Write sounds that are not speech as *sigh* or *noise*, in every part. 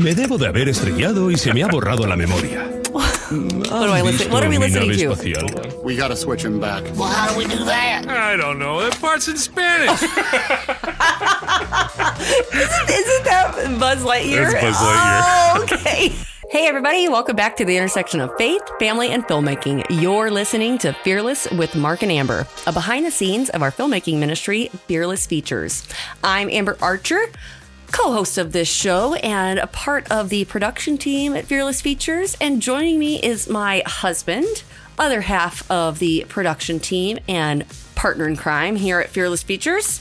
Mm. Me debo de haber estrellado y se me ha borrado la memoria. What do I listen? What are we listening to? espacial. We gotta switch him back. Well, how do we do that? I don't know. That part's in Spanish. *laughs* Isn't that Buzz Lightyear? That's Buzz Lightyear. Oh, *laughs* okay. Hey, everybody. Welcome back to the intersection of faith, family, and filmmaking. You're listening to Fearless with Mark and Amber, a behind the scenes of our filmmaking ministry, Fearless Features. I'm Amber Archer, co host of this show and a part of the production team at Fearless Features. And joining me is my husband, other half of the production team, and partner in crime here at Fearless Features.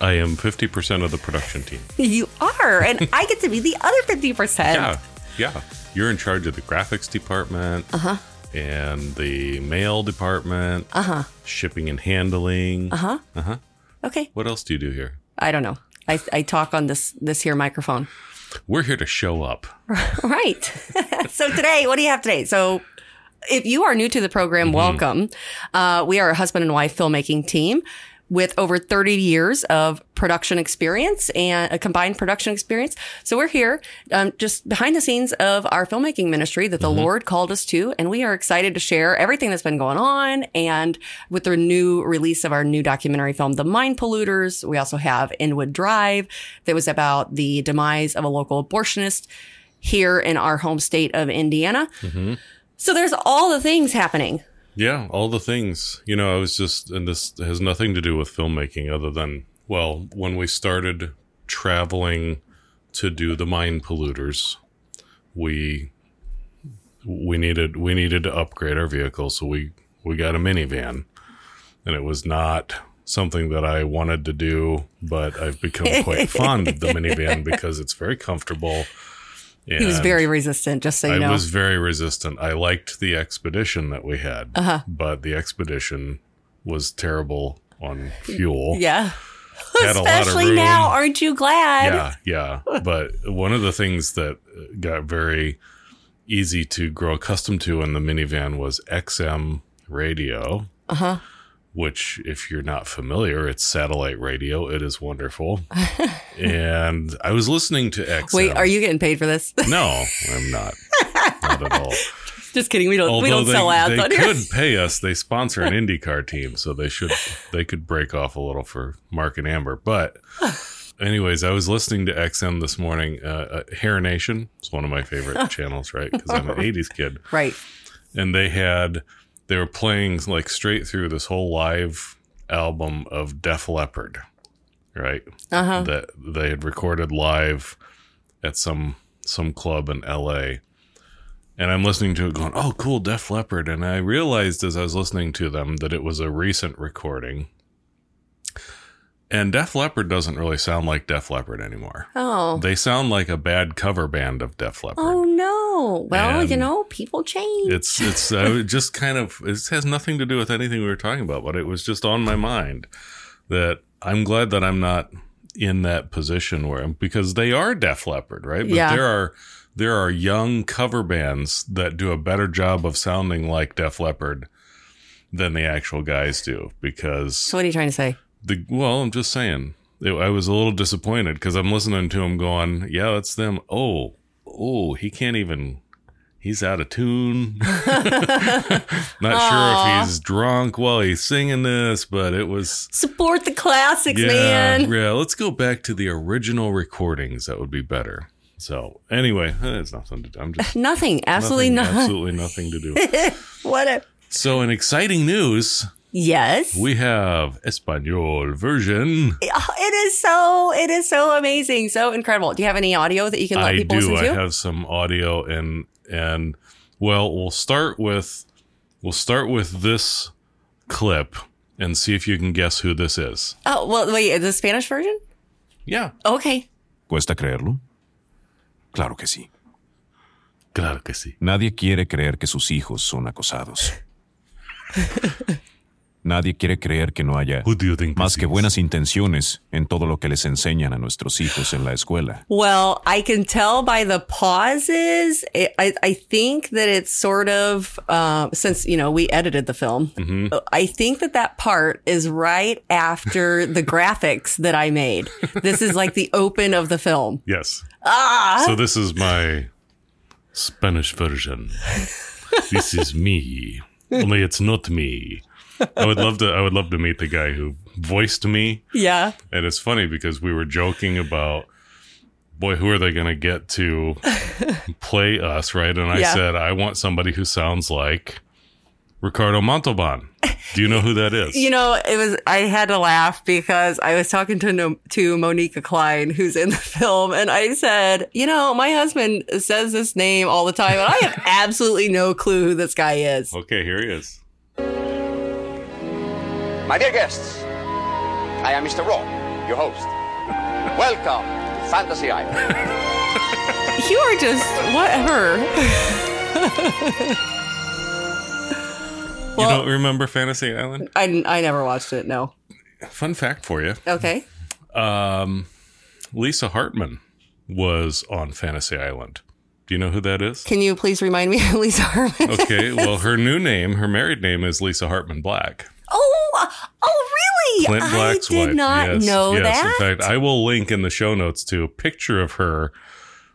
I am 50% of the production team. You are, and I get to be the other 50%. Yeah. Yeah. You're in charge of the graphics department. Uh-huh. And the mail department. Uh-huh. Shipping and handling. Uh-huh. Uh-huh. Okay. What else do you do here? I don't know. I, I talk on this this here microphone. We're here to show up. *laughs* Right. *laughs* so today, what do you have today? So if you are new to the program, welcome. Uh, we are a husband and wife filmmaking team with over 30 years of production experience and a combined production experience. So we're here um, just behind the scenes of our filmmaking ministry that the Lord called us to. And we are excited to share everything that's been going on. And with the new release of our new documentary film, The Mind Polluters, we also have Inwood Drive that was about the demise of a local abortionist here in our home state of Indiana. So there's all the things happening. Yeah, all the things. You know, I was just, and this has nothing to do with filmmaking other than, well, when we started traveling to do the mind polluters, we we needed we needed to upgrade our vehicle, so we we got a minivan, and it was not something that I wanted to do, but I've become quite *laughs* fond of the minivan because it's very comfortable. He was very resistant, just so you I know. was very resistant. I liked the expedition that we had, Uh-huh. but the expedition was terrible on fuel. yeah. Had a lot of *laughs* Especially now, aren't you glad? Yeah, yeah. But one of the things that got very easy to grow accustomed to in the minivan was XM radio. Uh huh. Which, if you're not familiar, it's satellite radio. It is wonderful. *laughs* and I was listening to XM. Wait, are you getting paid for this? *laughs* No, I'm not. not at all. *laughs* just kidding. We don't. we don't sell ads they on here. could pay us. They sponsor an IndyCar team, so they should they could break off a little for Mark and Amber. But *sighs* anyways, I was listening to XM this morning. Uh, uh, Hair Nation is one of my favorite channels, right? Because I'm an '80s kid, Right. and they had they were playing like straight through this whole live album of Def Leppard, right? Uh huh. that they had recorded live at some some club in LA. And I'm listening to it going, "Oh, cool, Def Leppard." And I realized as I was listening to them that it was a recent recording. And Def Leppard doesn't really sound like Def Leppard anymore. Oh. They sound like a bad cover band of Def Leppard. Oh no. Well, you know, people change. It's it's uh, just kind of it has nothing to do with anything we were talking about, but it was just on my mind that I'm glad that I'm not in that position where because they are Def Leppard, right? But Yeah. there are there are young cover bands that do a better job of sounding like Def Leppard than the actual guys do because so what are you trying to say? the well, I'm just saying. It, I was a little disappointed because I'm listening to them going, "Yeah, that's them." Oh, oh, he can't even. He's out of tune. *laughs* *laughs* Not sure if he's drunk while he's singing this, but it was. Support the classics, Yeah, man. yeah. Let's go back to the original recordings. That would be better. So anyway, eh, it's nothing to do. I'm just *laughs* Nothing. Absolutely nothing, not. absolutely nothing to do. What a. So, in exciting news, Yes. we have Espanol version. Oh, It is so. It is so amazing. So incredible. Do you have any audio that you can let I people do. listen I to? have some audio and and well, we'll start with we'll start with this clip and see if you can guess who this is. oh well, wait. Is the Spanish version? Yeah. Okay. ¿Cuesta creerlo? Claro que sí. Claro que sí. Nadie quiere creer que sus hijos son acosados. *laughs* Nadie quiere creer que no haya Who do you think más que buenas intenciones en todo lo que les enseñan a nuestros hijos en la escuela. Well, I can tell by the pauses. I, I, I think that it's sort of, uh, since, you know, we edited the film, I think that that part is right after *laughs* the graphics that I made. This is like the open of the film. Yes. Ah. So this is my Spanish version. this is me. *laughs* Only it's not me. I would love to I would love to meet the guy who voiced me. Yeah. And it's funny because we were joking about boy, who are they gonna get to *laughs* play us, right? And I Yeah. said, I want somebody who sounds like Ricardo Montalban. Do you know who that is? You know, it was, I had to laugh because I was talking to, to Monica Klein, who's in the film, and I said, you know, my husband says this name all the time, and I have *laughs* absolutely no clue who this guy is. okay, here he is. My dear guests, I am Mr. Roarke, your host. Welcome to Fantasy Island. *laughs* You are just whatever. you don't remember Fantasy Island? I, I never watched it. No. Fun fact for you. Okay. Um, Lisa Hartman was on Fantasy Island. Do you know who that is? Can you please remind me of *laughs* Lisa Hartman? Okay, well, her new name, her married name is Lisa Hartman Black. Oh, oh, really? Clint I did wife. not yes, know yes. that. In fact, I will link in the show notes to a picture of her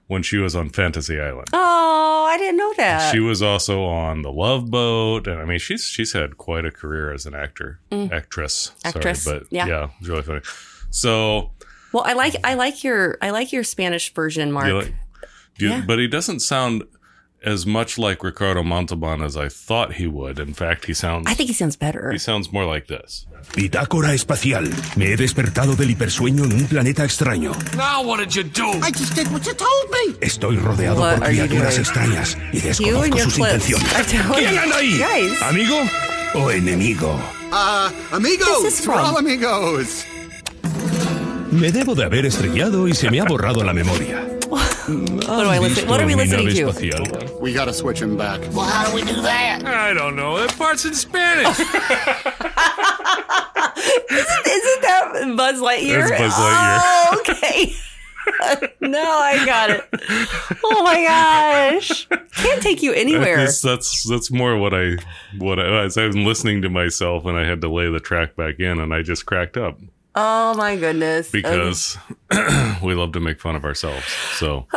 when she was on Fantasy Island. oh, I didn't know that. She was also on The Love Boat, and I mean, she's she's had quite a career as an actor, actress. Mm. Actress, Sorry, but yeah. yeah, it's really funny. So, well, I like I like your I like your Spanish version, Mark. do you like, you, Yeah. but he doesn't sound as much like Ricardo Montalban as I thought he would. In fact, he sounds I think he sounds better. he sounds more like this. Bitácora espacial. Me he despertado del hipersueño en un planeta extraño. I just did what you told me. Estoy rodeado What por you criaturas extrañas y You desconozco sus clips. intenciones. ¿Quién you. anda ahí? Guys. ¿Amigo o enemigo? Uh, amigos. This We're from? all amigos. Me debo de haber estrellado y se me ha borrado la memoria. What do I listen? What are we listening to? We gotta switch him back. Well, how do we do that? I don't know. That part's in Spanish. *laughs* Isn't that Buzz Lightyear? That's Buzz Lightyear. Oh, okay. *laughs* no, I got it. Oh my gosh! Can't take you anywhere. That's, that's that's more what I what I as I was listening to myself and I had to lay the track back in and I just cracked up Oh my goodness! because *clears throat* we love to make fun of ourselves. So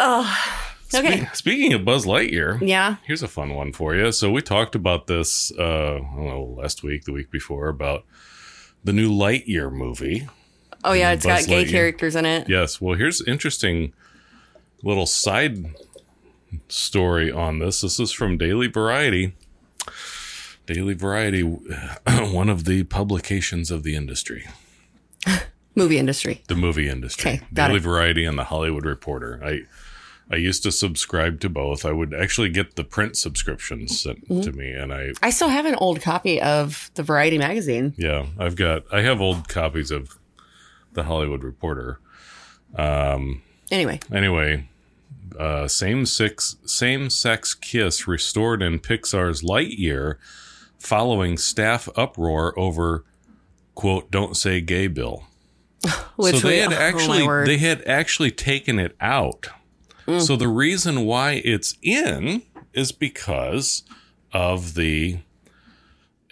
okay. Spe- speaking of Buzz Lightyear, Yeah. here's a fun one for you. So we talked about this uh, know last week, the week before about the new Lightyear movie. Oh yeah, it's Buzz got gay Lightyear. characters in it. Yes. Well, here's interesting little side story on this. This is from Daily Variety. Daily Variety, *clears throat* one of the publications of the industry, *laughs* Movie industry. the movie industry. Okay, Daily it. Variety and the Hollywood Reporter. I I used to subscribe to both. I would actually get the print subscriptions sent Mm-hmm. to me, and I I still have an old copy of the Variety magazine. yeah, I've got I have old copies of the Hollywood Reporter. Um. Anyway, Anyway, uh, same sex same sex kiss restored in Pixar's Lightyear, following staff uproar over quote "Don't say gay" bill. *laughs* which so they we, had *laughs* oh, actually word. they had actually taken it out. So the mm-hmm. reason why it's in is because of the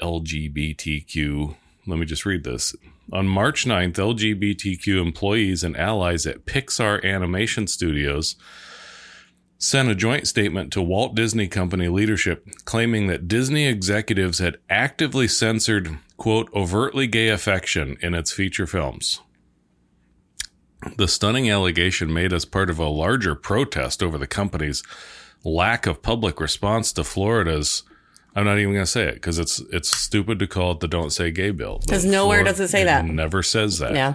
LGBTQ. Let me just read this. On March 9th, LGBTQ employees and allies at Pixar Animation Studios sent a joint statement to Walt Disney Company leadership claiming that Disney executives had actively censored, quote, overtly gay affection in its feature films. The stunning allegation made as part of a larger protest over the company's lack of public response to Florida's. I'm not even going to say it because it's it's stupid to call it the "Don't Say Gay" bill. Because nowhere does it say that. Never says that. yeah.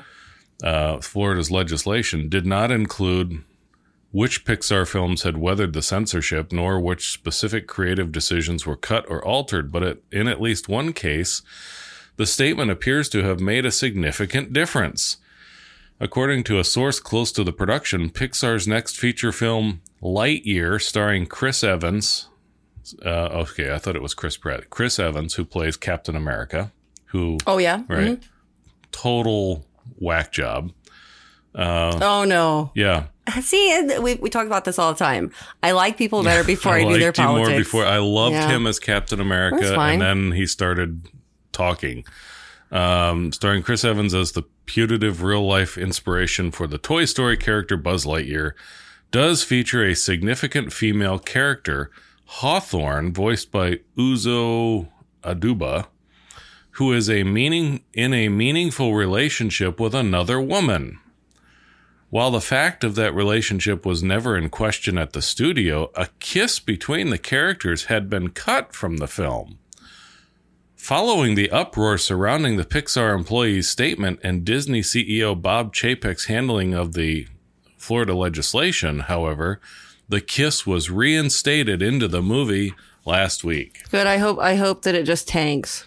Uh, Florida's legislation did not include which Pixar films had weathered the censorship, nor which specific creative decisions were cut or altered. But it, in at least one case, the statement appears to have made a significant difference. According to a source close to the production, Pixar's next feature film, Lightyear, starring Chris Evans. Uh, okay, I thought it was Chris Pratt. Chris Evans, who plays Captain America, who Oh yeah. right total whack job. Oh no. Yeah, *laughs* See, we we talk about this all the time. I like people better *laughs* before I, do their politics. more before I loved Yeah. him as Captain America, and then he started talking. Um, starring Chris Evans as the putative real life inspiration for the Toy Story character Buzz Lightyear, does feature a significant female character, Hawthorne, voiced by Uzo Aduba, who is a meaning in a meaningful relationship with another woman. While the fact of that relationship was never in question at the studio, a kiss between the characters had been cut from the film. Following the uproar surrounding the Pixar employee's statement and Disney CEO Bob Chapek's handling of the Florida legislation, however, the kiss was reinstated into the movie last week. Good. I hope I hope that it just tanks.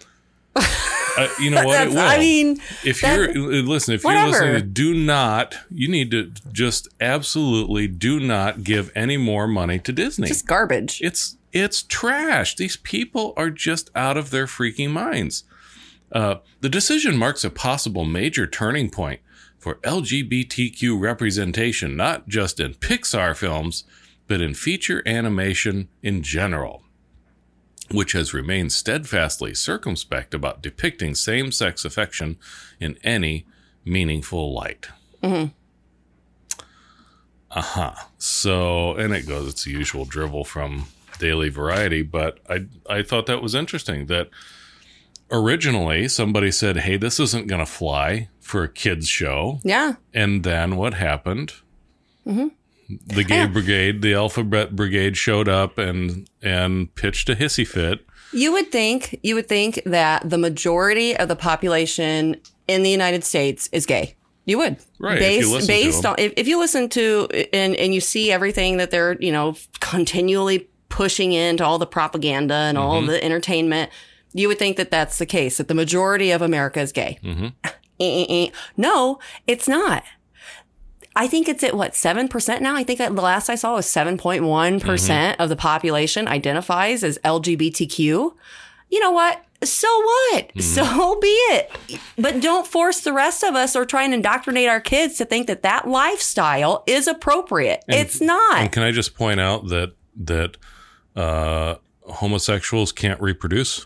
Uh, you know *laughs* what? It will. I mean, if you're uh, listen, if Whatever. you're listening, do not. You need to just absolutely do not give any more money to Disney. just garbage. it's it's trash. These people are just out of their freaking minds. Uh, the decision marks a possible major turning point for LGBTQ representation, not just in Pixar films, but in feature animation in general, which has remained steadfastly circumspect about depicting same sex affection in any meaningful light. Uh huh. So, and it goes, it's the usual drivel from Daily Variety, but I, I thought that was interesting that originally somebody said, hey, this isn't going to fly for a kids' show. yeah. And then what happened? Mm-hmm. The gay brigade, the alphabet brigade showed up and and pitched a hissy fit. You would think you would think that the majority of the population in the United States is gay. You would, Right, if you Based listen to based on if, if you listen to and and you see everything that they're you know continually pushing into all the propaganda and all Mm-hmm. the entertainment, you would think that that's the case that the majority of America is gay. Mm-hmm. Eh, eh, eh. No, it's not. I think it's at what seven percent now. I think the last I saw was seven point one percent of the population identifies as LGBTQ. You know what? So what? So be it. But don't force the rest of us or try and indoctrinate our kids to think that that lifestyle is appropriate. it's not. And can I just point out that that uh, homosexuals can't reproduce?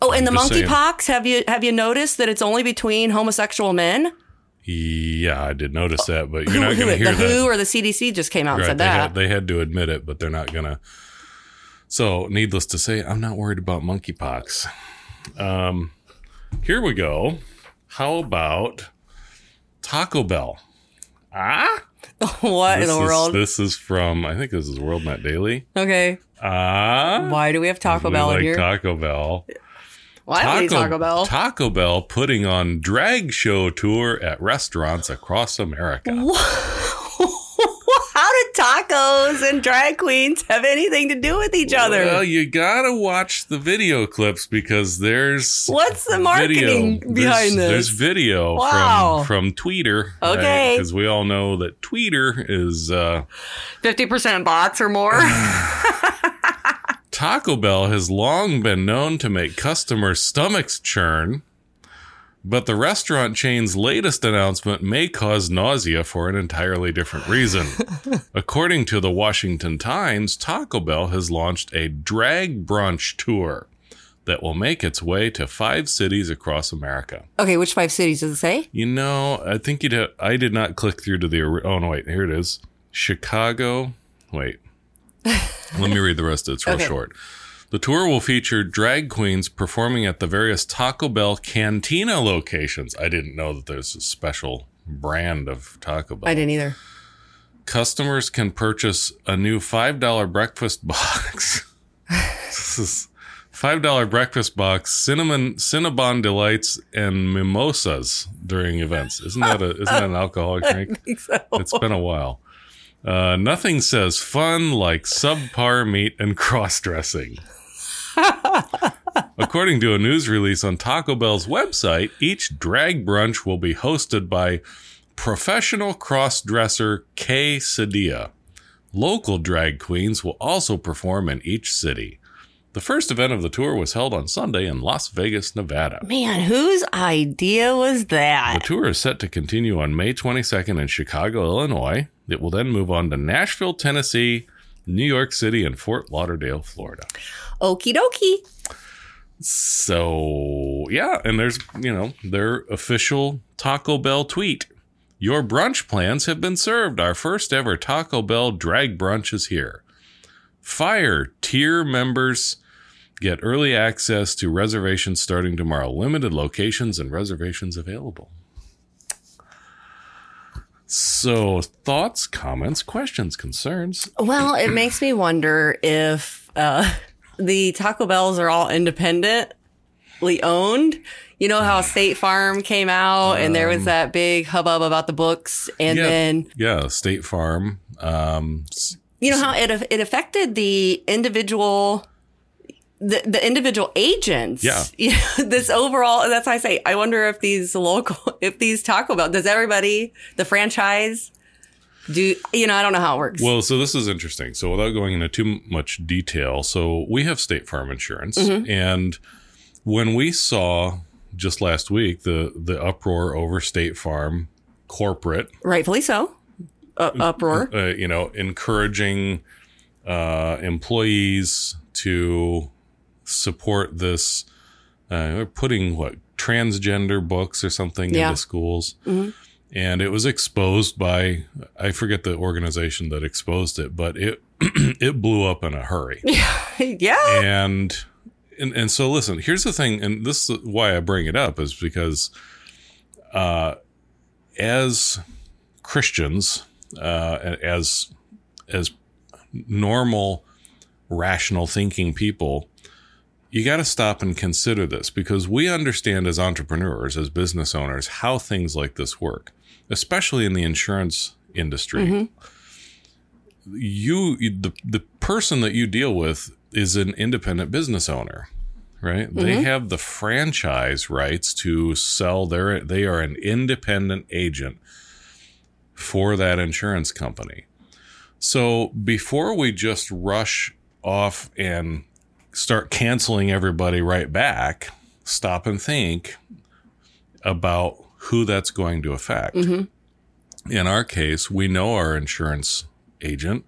oh, and the monkeypox. Have you have you noticed that it's only between homosexual men? Yeah, I did notice that, but *laughs* you're not going to the hear that. WHO or the CDC just came out and said they that. had, they had to admit it, but they're not gonna. So, needless to say, I'm not worried about monkeypox. Um, here we go. How about Taco Bell? Ah, *laughs* what in this the is, world? This is from I think this is WorldNet Daily. okay. Ah, Why do we have Taco Bell in like here? Taco Bell. Why eat Taco Bell? Taco Bell putting on drag show tour at restaurants across America. Did tacos and drag queens have anything to do with each other? Well, you gotta watch the video clips because there's What's the marketing video. behind there's, this? There's video Wow. from from Tweeter. Okay. because we all know that Tweeter is uh, 50% bots or more? *sighs* Taco Bell has long been known to make customers' stomachs churn. But the restaurant chain's latest announcement may cause nausea for an entirely different reason. *laughs* According to the Washington Times, Taco Bell has launched a drag brunch tour that will make its way to five cities across America. okay, which five cities does it say? You know, I think you'd have, I did not click through to the, oh no, wait, here it is. Chicago. Wait. *laughs* Let me read the rest of it. It's real Okay. short. The tour will feature drag queens performing at the various Taco Bell Cantina locations. I didn't know that there's a special brand of Taco Bell. I didn't either. Customers can purchase a new $5 breakfast box. *laughs* this is $5 breakfast box, cinnamon, Cinnabon delights, and mimosas during events. Isn't that a, isn't that an alcoholic *laughs* drink? So. It's been a while. Uh, nothing says fun like subpar meat and cross dressing. According to a news release on Taco Bell's website, each drag brunch will be hosted by professional cross dresser Kay Sedia. Local drag queens will also perform in each city. The first event of the tour was held on Sunday in Las Vegas, Nevada. Man, whose idea was that? The tour is set to continue on May 22nd in Chicago, Illinois. It will then move on to Nashville, Tennessee, New York City, and Fort Lauderdale, Florida. Okie dokie. So, yeah, and there's, you know, their official Taco Bell tweet. Your brunch plans have been served. Our first ever Taco Bell drag brunch is here. Fire tier members get early access to reservations starting tomorrow. Limited locations and reservations available. So, thoughts, comments, questions, concerns? Well, it makes me wonder if uh, the Taco Bells are all independently owned. You know how State Farm came out and there was that big hubbub about the books, and Um, yeah, then yeah, State Farm. Um, you know how it it affected the individual. The, the individual agents. Yeah. *laughs* You know, this overall, that's why I say, I wonder if these local, *laughs* if these Taco Bell, does everybody, the franchise, do, you know, I don't know how it works. Well, so this is interesting. So without going into too much detail, so we have State Farm insurance, and when we saw just last week the the uproar over State Farm corporate, Rightfully so. Uh, uproar. uh, you know, encouraging uh, employees to support this, uh, putting what transgender books or something Yeah. into schools. And it was exposed by I forget the organization that exposed it, but it *clears throat* it blew up in a hurry. *laughs* yeah. and and and so listen, here's the thing, and this is why I bring it up is because uh as Christians, uh as as normal rational thinking people, you got to stop and consider this because we understand as entrepreneurs, as business owners, how things like this work, especially in the insurance industry. Mm-hmm. You, the, the person that you deal with is an independent business owner, right? They mm-hmm. have the franchise rights to sell their, they are an independent agent for that insurance company. So before we just rush off and start canceling everybody right back, stop and think about who that's going to affect. Mm-hmm. In our case, we know our insurance agent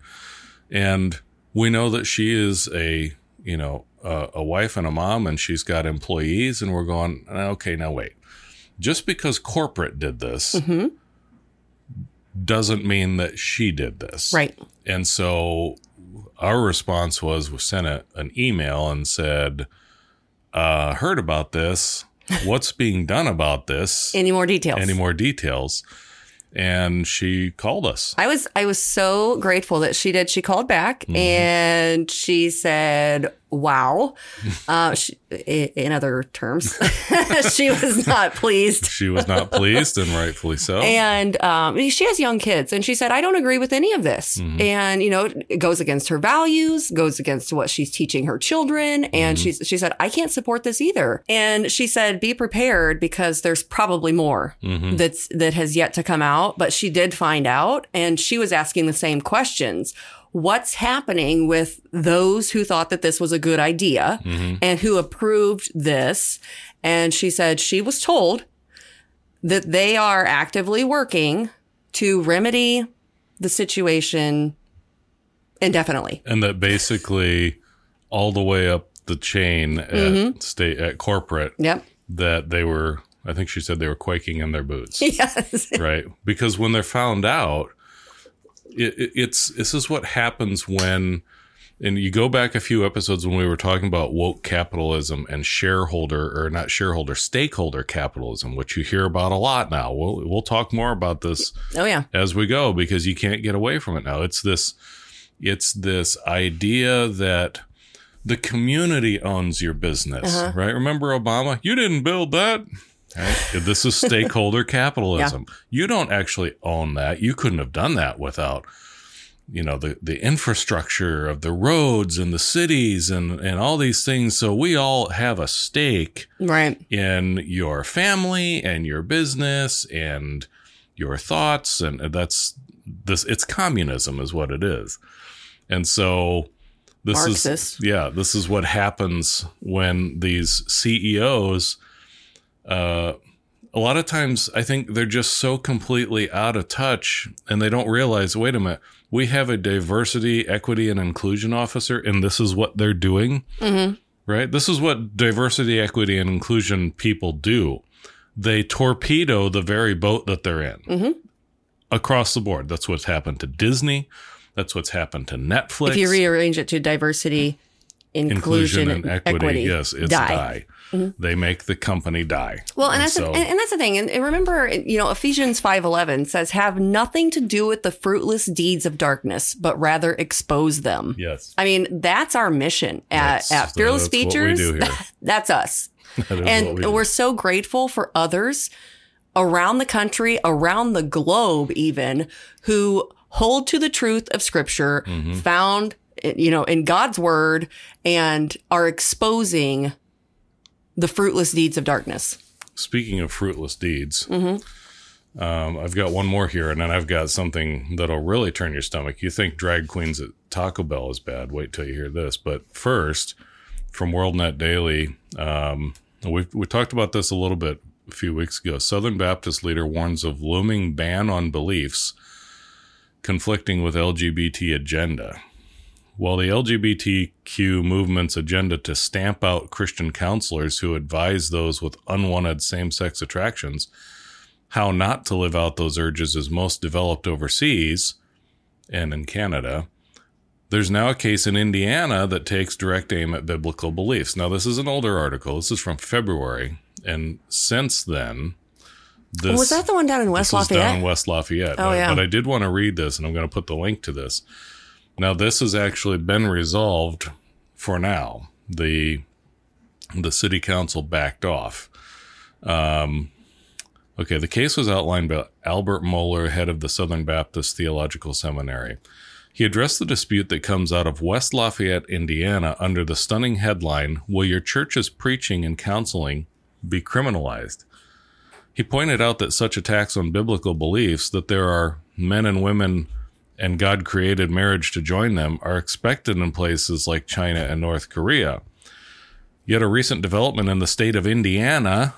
and we know that she is a, you know, a, a wife and a mom and she's got employees and we're going, uh, okay, now wait. Just because corporate did this mm-hmm. doesn't mean that she did this. Right. And so our response was we sent a, an email and said, uh, heard about this. What's being done about this? Any more details? Any more details? And she called us. I was I was so grateful that she did. She called back Mm-hmm. and she said, "Wow." *laughs* Uh, she, in other terms, *laughs* she was not pleased. She was not *laughs* pleased, and rightfully so. And um, she has young kids, and she said, "I don't agree with any of this." Mm-hmm. And you know, it goes against her values, goes against what she's teaching her children. And Mm-hmm. she's she said, "I can't support this either." And she said, "Be prepared because there's probably more Mm-hmm. that's that has yet to come out." But she did find out, and she was asking the same questions. What's happening with those who thought that this was a good idea Mm-hmm. and who approved this? And she said she was told that they are actively working to remedy the situation indefinitely. and that basically all the way up the chain at Mm-hmm. state at corporate Yep. that they were I think she said they were quaking in their boots. *laughs* Yes. right? Because when they're found out, it, it, it's this is what happens when, and you go back a few episodes when we were talking about woke capitalism and shareholder or not shareholder stakeholder capitalism, which you hear about a lot now. We'll we'll talk more about this Oh yeah. as we go because you can't get away from it now. It's this it's this idea that the community owns your business, uh-huh. right? Remember Obama? You didn't build that. Right? This is stakeholder *laughs* capitalism. You don't actually own that. You couldn't have done that without you know the the infrastructure of the roads and the cities and and all these things so we all have a stake Right. in your family and your business and your thoughts and that's this it's communism is what it is and so this Marxist. is yeah this is what happens when these ceos uh a lot of times i think they're just so completely out of touch and they don't realize wait a minute we have a diversity equity and inclusion officer and this is what they're doing. Right? This is what diversity equity and inclusion people do. They torpedo the very boat that they're in. Across the board. That's what's happened to disney. That's what's happened to netflix. If you rearrange it to diversity, inclusion, inclusion and equity, yes it's die, die. They make the company die Well, and, that's so, the, and, and that's the thing. And, and remember, you know, Ephesians five eleven says, "Have nothing to do with the fruitless deeds of darkness, but rather expose them." yes I mean, that's our mission at, at Fearless that's Features. *laughs* that's us. *laughs* That and we we're so grateful for others around the country, around the globe, even who hold to the truth of Scripture Mm-hmm. found, you know, in God's Word, and are exposing the fruitless deeds of darkness. Speaking of fruitless deeds, Mm-hmm. um, I've got one more here, and then I've got something that'll really turn your stomach. You think drag queens at Taco Bell is bad? Wait till you hear this. But first, from WorldNet Daily, um, we we talked about this a little bit a few weeks ago. Southern Baptist leader warns of looming ban on beliefs conflicting with LGBT agenda. While the LGBTQ movement's agenda to stamp out Christian counselors who advise those with unwanted same sex attractions how not to live out those urges is most developed overseas and in Canada, there's now a case in Indiana that takes direct aim at biblical beliefs. Now, this is an older article. This is from February. And since then, this was that the one down in West this is down in Lafayette? West Lafayette. Oh, yeah. but I did want to read this, and I'm going to put the link to this. Now, this has actually been resolved for now. The the city council backed off. Um, okay, the case was outlined by Albert Mohler, head of the Southern Baptist Theological Seminary. He addressed the dispute that comes out of West Lafayette, Indiana, under the stunning headline Will Your Church's Preaching and Counseling Be Criminalized? He pointed out that such attacks on biblical beliefs that there are men and women and God created marriage to join them are expected in places like China and North Korea. Yet a recent development in the state of Indiana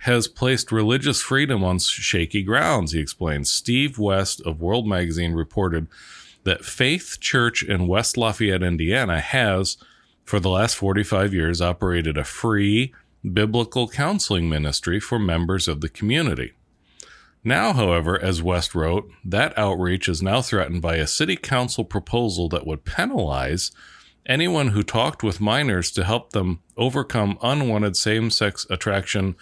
has placed religious freedom on shaky grounds, he explains. Steve West of World Magazine reported that Faith Church in West Lafayette, Indiana has, for the last 45 years, operated a free biblical counseling ministry for members of the community. Now, however, as West wrote, that outreach is now threatened by a city council proposal that would penalize anyone who talked with minors to help them overcome unwanted same sex attraction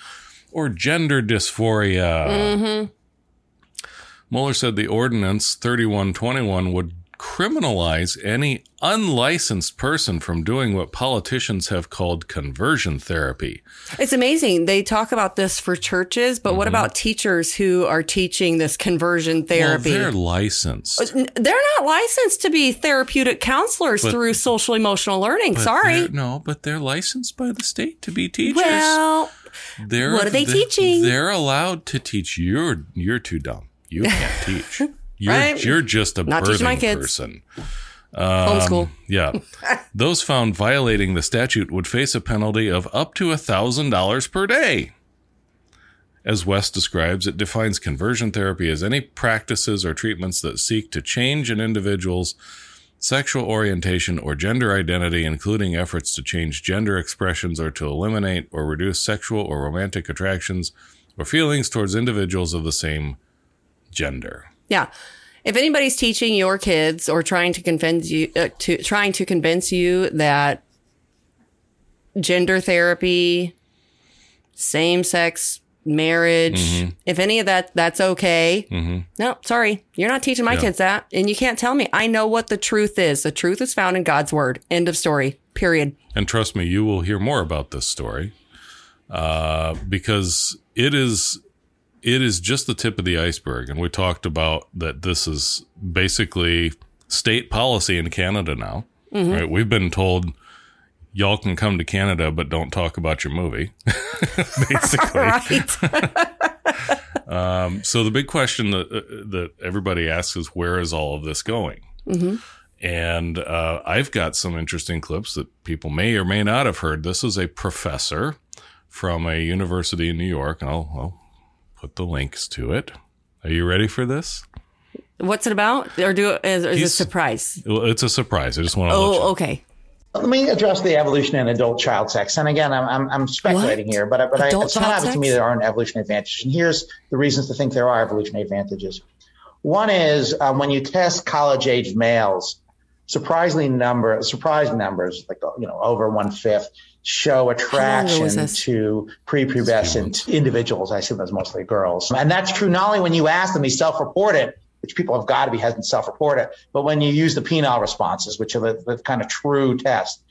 or gender dysphoria. Mm-hmm. Mohler said the ordinance 3121 would criminalize any unlicensed person from doing what politicians have called conversion therapy. It's amazing. They talk about this for churches, but what about teachers who are teaching this conversion therapy? Mm-hmm. Well, they're licensed. They're not licensed to be therapeutic counselors But- through social emotional learning. Sorry. No, but they're licensed by the state to be teachers. Well, they're, what are they teaching? They're allowed to teach. You're you're too dumb. You can't *laughs* teach. You're Right? you're just a Not teaching my birthing kids. person. homeschool. Um, yeah. *laughs* Those found violating the statute would face a penalty of up to $1,000 per day. As West describes, it defines conversion therapy as any practices or treatments that seek to change an individual's sexual orientation or gender identity, including efforts to change gender expressions or to eliminate or reduce sexual or romantic attractions or feelings towards individuals of the same gender. Yeah. If anybody's teaching your kids or trying to convince you uh, to trying to convince you that gender therapy, same sex marriage, Mm-hmm. if any of that that's okay. No, sorry. You're not teaching my Yeah. kids that and you can't tell me. I know what the truth is. The truth is found in God's word. End of story. Period. And trust me, you will hear more about this story uh, because it is it is just the tip of the iceberg. And we talked about that this is basically state policy in Canada now. Right? We've been told y'all can come to Canada, but don't talk about your movie. *laughs* basically. *laughs* Right. *laughs* So the big question that uh, that everybody asks is where is all of this going? And uh, I've got some interesting clips that people may or may not have heard. This is a professor from a university in New York. I'll, I'll put the links to it. Are you ready for this? What's it about? Or do is, is it a surprise? Well, it's a surprise. I just want to. let you Oh, okay. Let me address the evolution in adult child sex. And again, I'm, I'm, I'm speculating What? here, but, but I, it's not child obvious to me there aren't evolutionary advantages. And here's the reasons to think there are evolutionary advantages. One is um, when you test college aged males, surprisingly number, surprising numbers, like, you know, over one fifth show attraction to prepubescent individuals. I assume that's mostly girls. And that's true not only when you ask them, they self report it, which people have got to be hesitant to self report it, but when you use the penile responses, which are the, the kind of true test.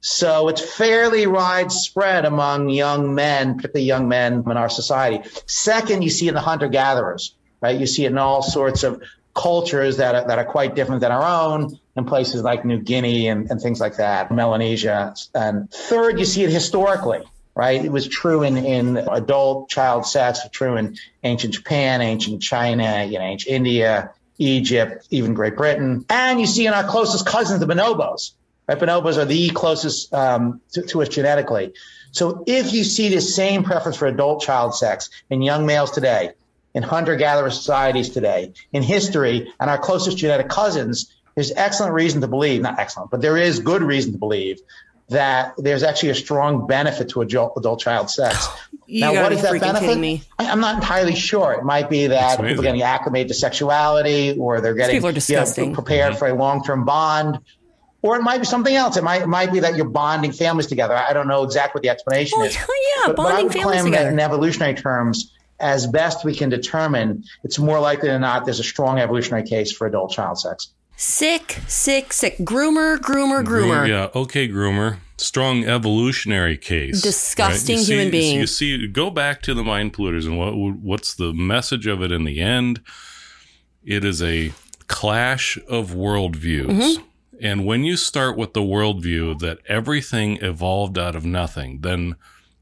So it's fairly widespread among young men, particularly young men in our society. Second, you see in the hunter gatherers, right? You see it in all sorts of cultures that are, that are quite different than our own in places like New Guinea and, and things like that, Melanesia. And third, you see it historically, right? It was true in, in adult child sex, true in ancient Japan, ancient China, you know, ancient India, Egypt, even Great Britain. And you see in our closest cousins, the bonobos, right? Bonobos are the closest um, to, to us genetically. So if you see the same preference for adult child sex in young males today, in hunter-gatherer societies today, in history, and our closest genetic cousins, there's excellent reason to believe, not excellent, but there is good reason to believe that there's actually a strong benefit to adult, adult child sex. *sighs* You now, gotta what be is that benefit? me. I, I'm not entirely sure. It might be that That's people are getting acclimated to sexuality, or they're getting people are you know, disgusting. prepared mm-hmm. for a long-term bond, or it might be something else. It might it might be that you're bonding families together. I don't know exactly what the explanation Oh, is. yeah, yeah, but, but I would families claim that in evolutionary terms, as best we can determine, it's more likely than not there's a strong evolutionary case for adult child sex. Sick, sick, sick. Groomer, groomer, groomer. Yeah. Okay, groomer. Strong evolutionary case. Disgusting You see- human being. You see, go back to the mind polluters and what what's the message of it in the end? It is a clash of worldviews. Mm-hmm. And when you start with the worldview that everything evolved out of nothing, then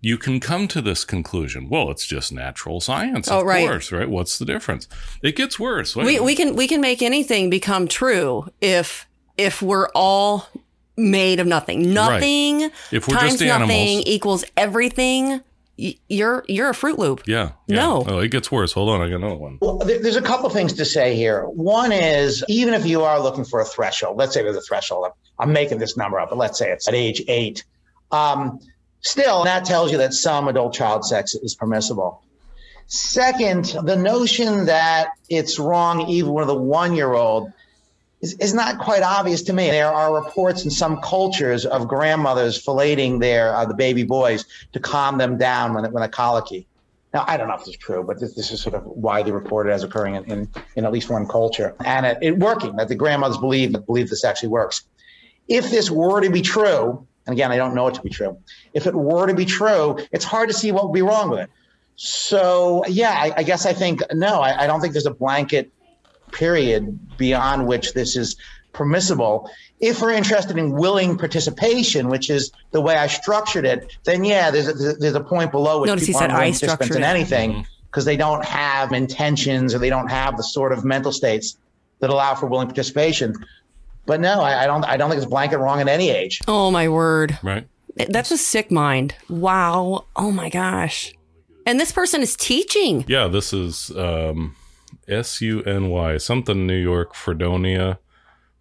you can come to this conclusion. Well, it's just natural science, Oh, of right. course, right? What's the difference? It gets worse. We we can we can make anything become true if if we're all made of nothing. Nothing If we're times just animals. nothing equals everything. You're you're a Fruit Loop. yeah, yeah. No. Oh, it gets worse. Hold on, I got another one. Well, there's a couple things to say here. One is even if you are looking for a threshold, let's say there's a threshold. I'm, I'm making this number up, but let's say it's at age eight. Um, still, that tells you that some adult child sex is permissible. Second, the notion that it's wrong even with a one year old is, is not quite obvious to me. There are reports in some cultures of grandmothers filleting their uh, the baby boys to calm them down when when a colicky. Now, I don't know if this is true, but this, this is sort of widely reported as occurring in, in, in at least one culture, and it, it working that the grandmothers believe believe this actually works. If this were to be true, and again, I don't know it to be true. If it were to be true, it's hard to see what would be wrong with it. So, yeah, I, I guess I think no, I, I don't think there's a blanket period beyond which this is permissible. If we're interested in willing participation, which is the way I structured it, then yeah, there's a, there's a point below which Notice he people said aren't willing I participants in anything mm-hmm. because they don't have intentions or they don't have the sort of mental states that allow for willing participation. But no, I, I don't. I don't think it's blanket wrong at any age. Oh my word. Right? That's a sick mind. Wow. Oh my gosh. And this person is teaching. Yeah, this is um, S U N Y, something New York, Fredonia.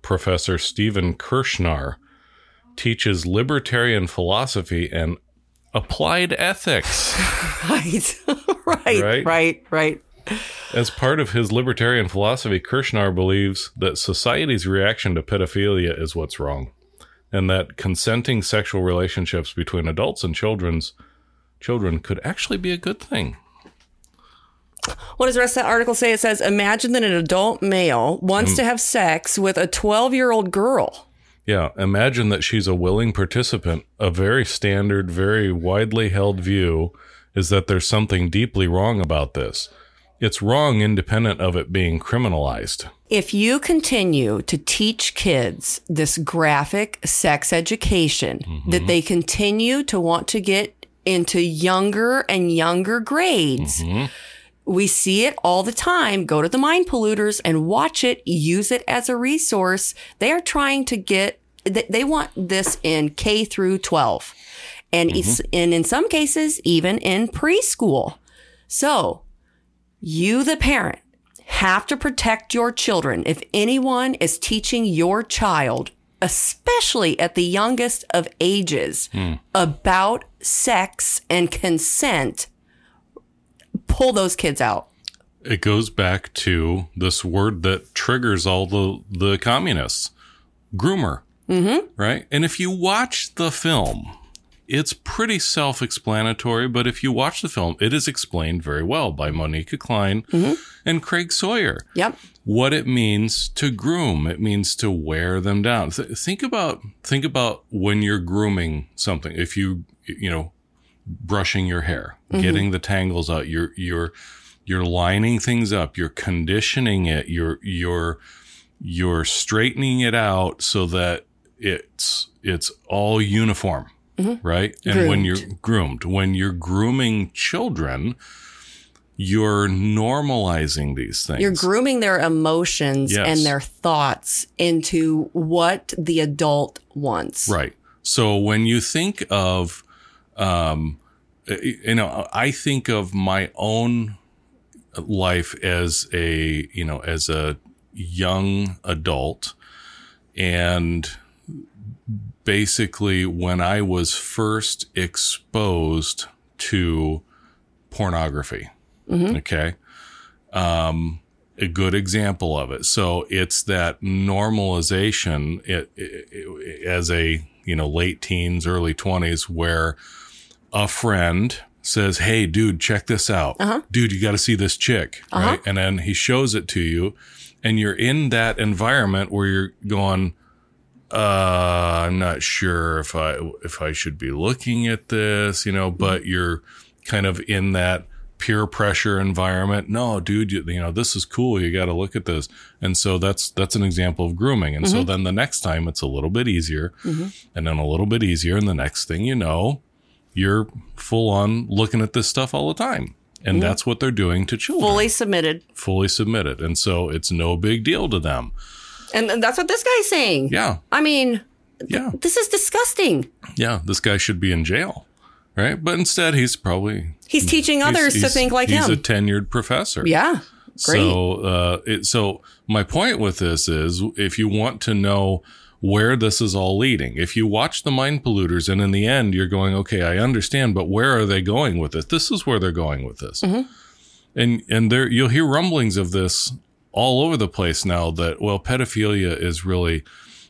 Professor Stephen Kershnar teaches libertarian philosophy and applied ethics. *laughs* *laughs* Right. right. Right? Right. Right. As part of his libertarian philosophy, Kershnar believes that society's reaction to pedophilia is what's wrong, and that consenting sexual relationships between adults and children's children could actually be a good thing. What does the rest of that article say? It says, imagine that an adult male wants Mm. to have sex with a 12 year old girl. Yeah, imagine that she's a willing participant. A very standard, very widely held view is that there's something deeply wrong about this. It's wrong independent of it being criminalized. If you continue to teach kids this graphic sex education, Mm-hmm. that they continue to want to get into younger and younger grades, Mm-hmm. We see it all the time. Go to the mind polluters and watch it, use it as a resource. They are trying to get, they want this in K through 12 and it's, and in some cases, even in preschool. So you, the parent, have to protect your children. If anyone is teaching your child, especially at the youngest of ages, about sex and consent, pull those kids out. it goes back to this word that triggers all the the communists groomer mm-hmm. right and if you watch the film it's pretty self-explanatory but if you watch the film it is explained very well by monica cline mm-hmm. and craig sawyer. Yep. what it means to groom. It means to wear them down. Th- think about think about when you're grooming something. If you you know brushing your hair mm-hmm. getting the tangles out you're you're you're lining things up you're conditioning it you're you're you're straightening it out so that it's it's all uniform right and when you're groomed when you're grooming children you're normalizing these things You're grooming their emotions Yes. and their thoughts into what the adult wants. Right. So when you think of, um, you know, I think of my own life as a, you know, as a young adult and basically when I was first exposed to pornography. Mm-hmm. Okay. Um, a good example of it. So it's that normalization it, it, it- as a, you know, late teens, early 20s where a friend says, Hey, dude, check this out. Uh-huh. Dude, you got to see this chick. Uh-huh. Right. And then he shows it to you and you're in that environment where you're going, uh, I'm not sure if I, if I should be looking at this, you know, but mm-hmm. you're kind of in that peer pressure environment. No, dude, you, you know, this is cool. You got to look at this. And so that's, that's an example of grooming. And so mm-hmm. then the next time it's a little bit easier mm-hmm. and then a little bit easier. And the next thing you know, you're full on looking at this stuff all the time. And that's what they're doing to children. Fully submitted. fully submitted. And so it's no big deal to them. And and that's what this guy's saying. Yeah. I mean, Yeah. this is disgusting. Yeah. This guy should be in jail. Right. But instead, he's probably He's teaching he's- others to he's- think like he's him. He's a tenured professor. yeah. Great. So, uh, it, so my point with this is if you want to know where this is all leading, if you watch the mind polluters and in the end you're going, okay, I understand, but where are they going with it? This is where they're going with this. Mm-hmm. And, and there, you'll hear rumblings of this all over the place now that, well, pedophilia is really,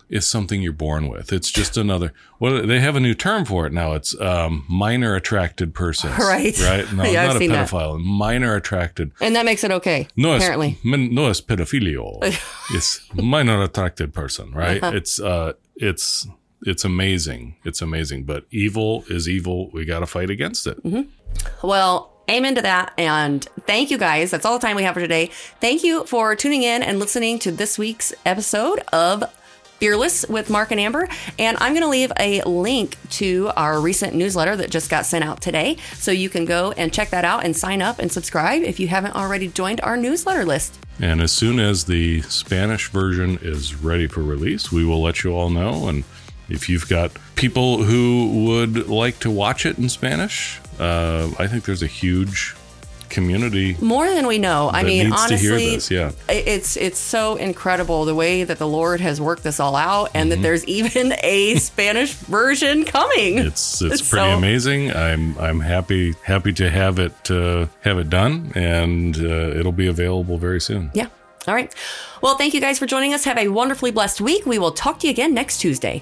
is something you're born with. It's just another, well, they have a new term for it now. It's, um, minor attracted persons. *laughs* Right. Right. No, *laughs* Yeah, I've not a seen that. pedophile, minor attracted. and that makes it okay. No, apparently. it's, no, it's pedophilia. *laughs* it's minor attracted person, right? Uh-huh. It's, uh, it's, it's amazing. It's amazing, but evil is evil. We got to fight against it. Mm-hmm. Well, amen to that. And thank you guys. That's all the time we have for today. Thank you for tuning in and listening to this week's episode of Fearless with Mark and Amber. And I'm going to leave a link to our recent newsletter that just got sent out today. So you can go and check that out and sign up and subscribe if you haven't already joined our newsletter list. And as soon as the Spanish version is ready for release, we will let you all know. And if you've got people who would like to watch it in Spanish, uh, I think there's a huge community. More than we know. I mean, honestly, yeah. it's it's so incredible the way that the Lord has worked this all out, and that there's even *laughs* a Spanish version coming. Mm-hmm. It's it's So- pretty amazing. I'm I'm happy happy to have it uh, have it done, and uh, it'll be available very soon. Yeah. All right. Well, thank you guys for joining us. Have a wonderfully blessed week. We will talk to you again next Tuesday.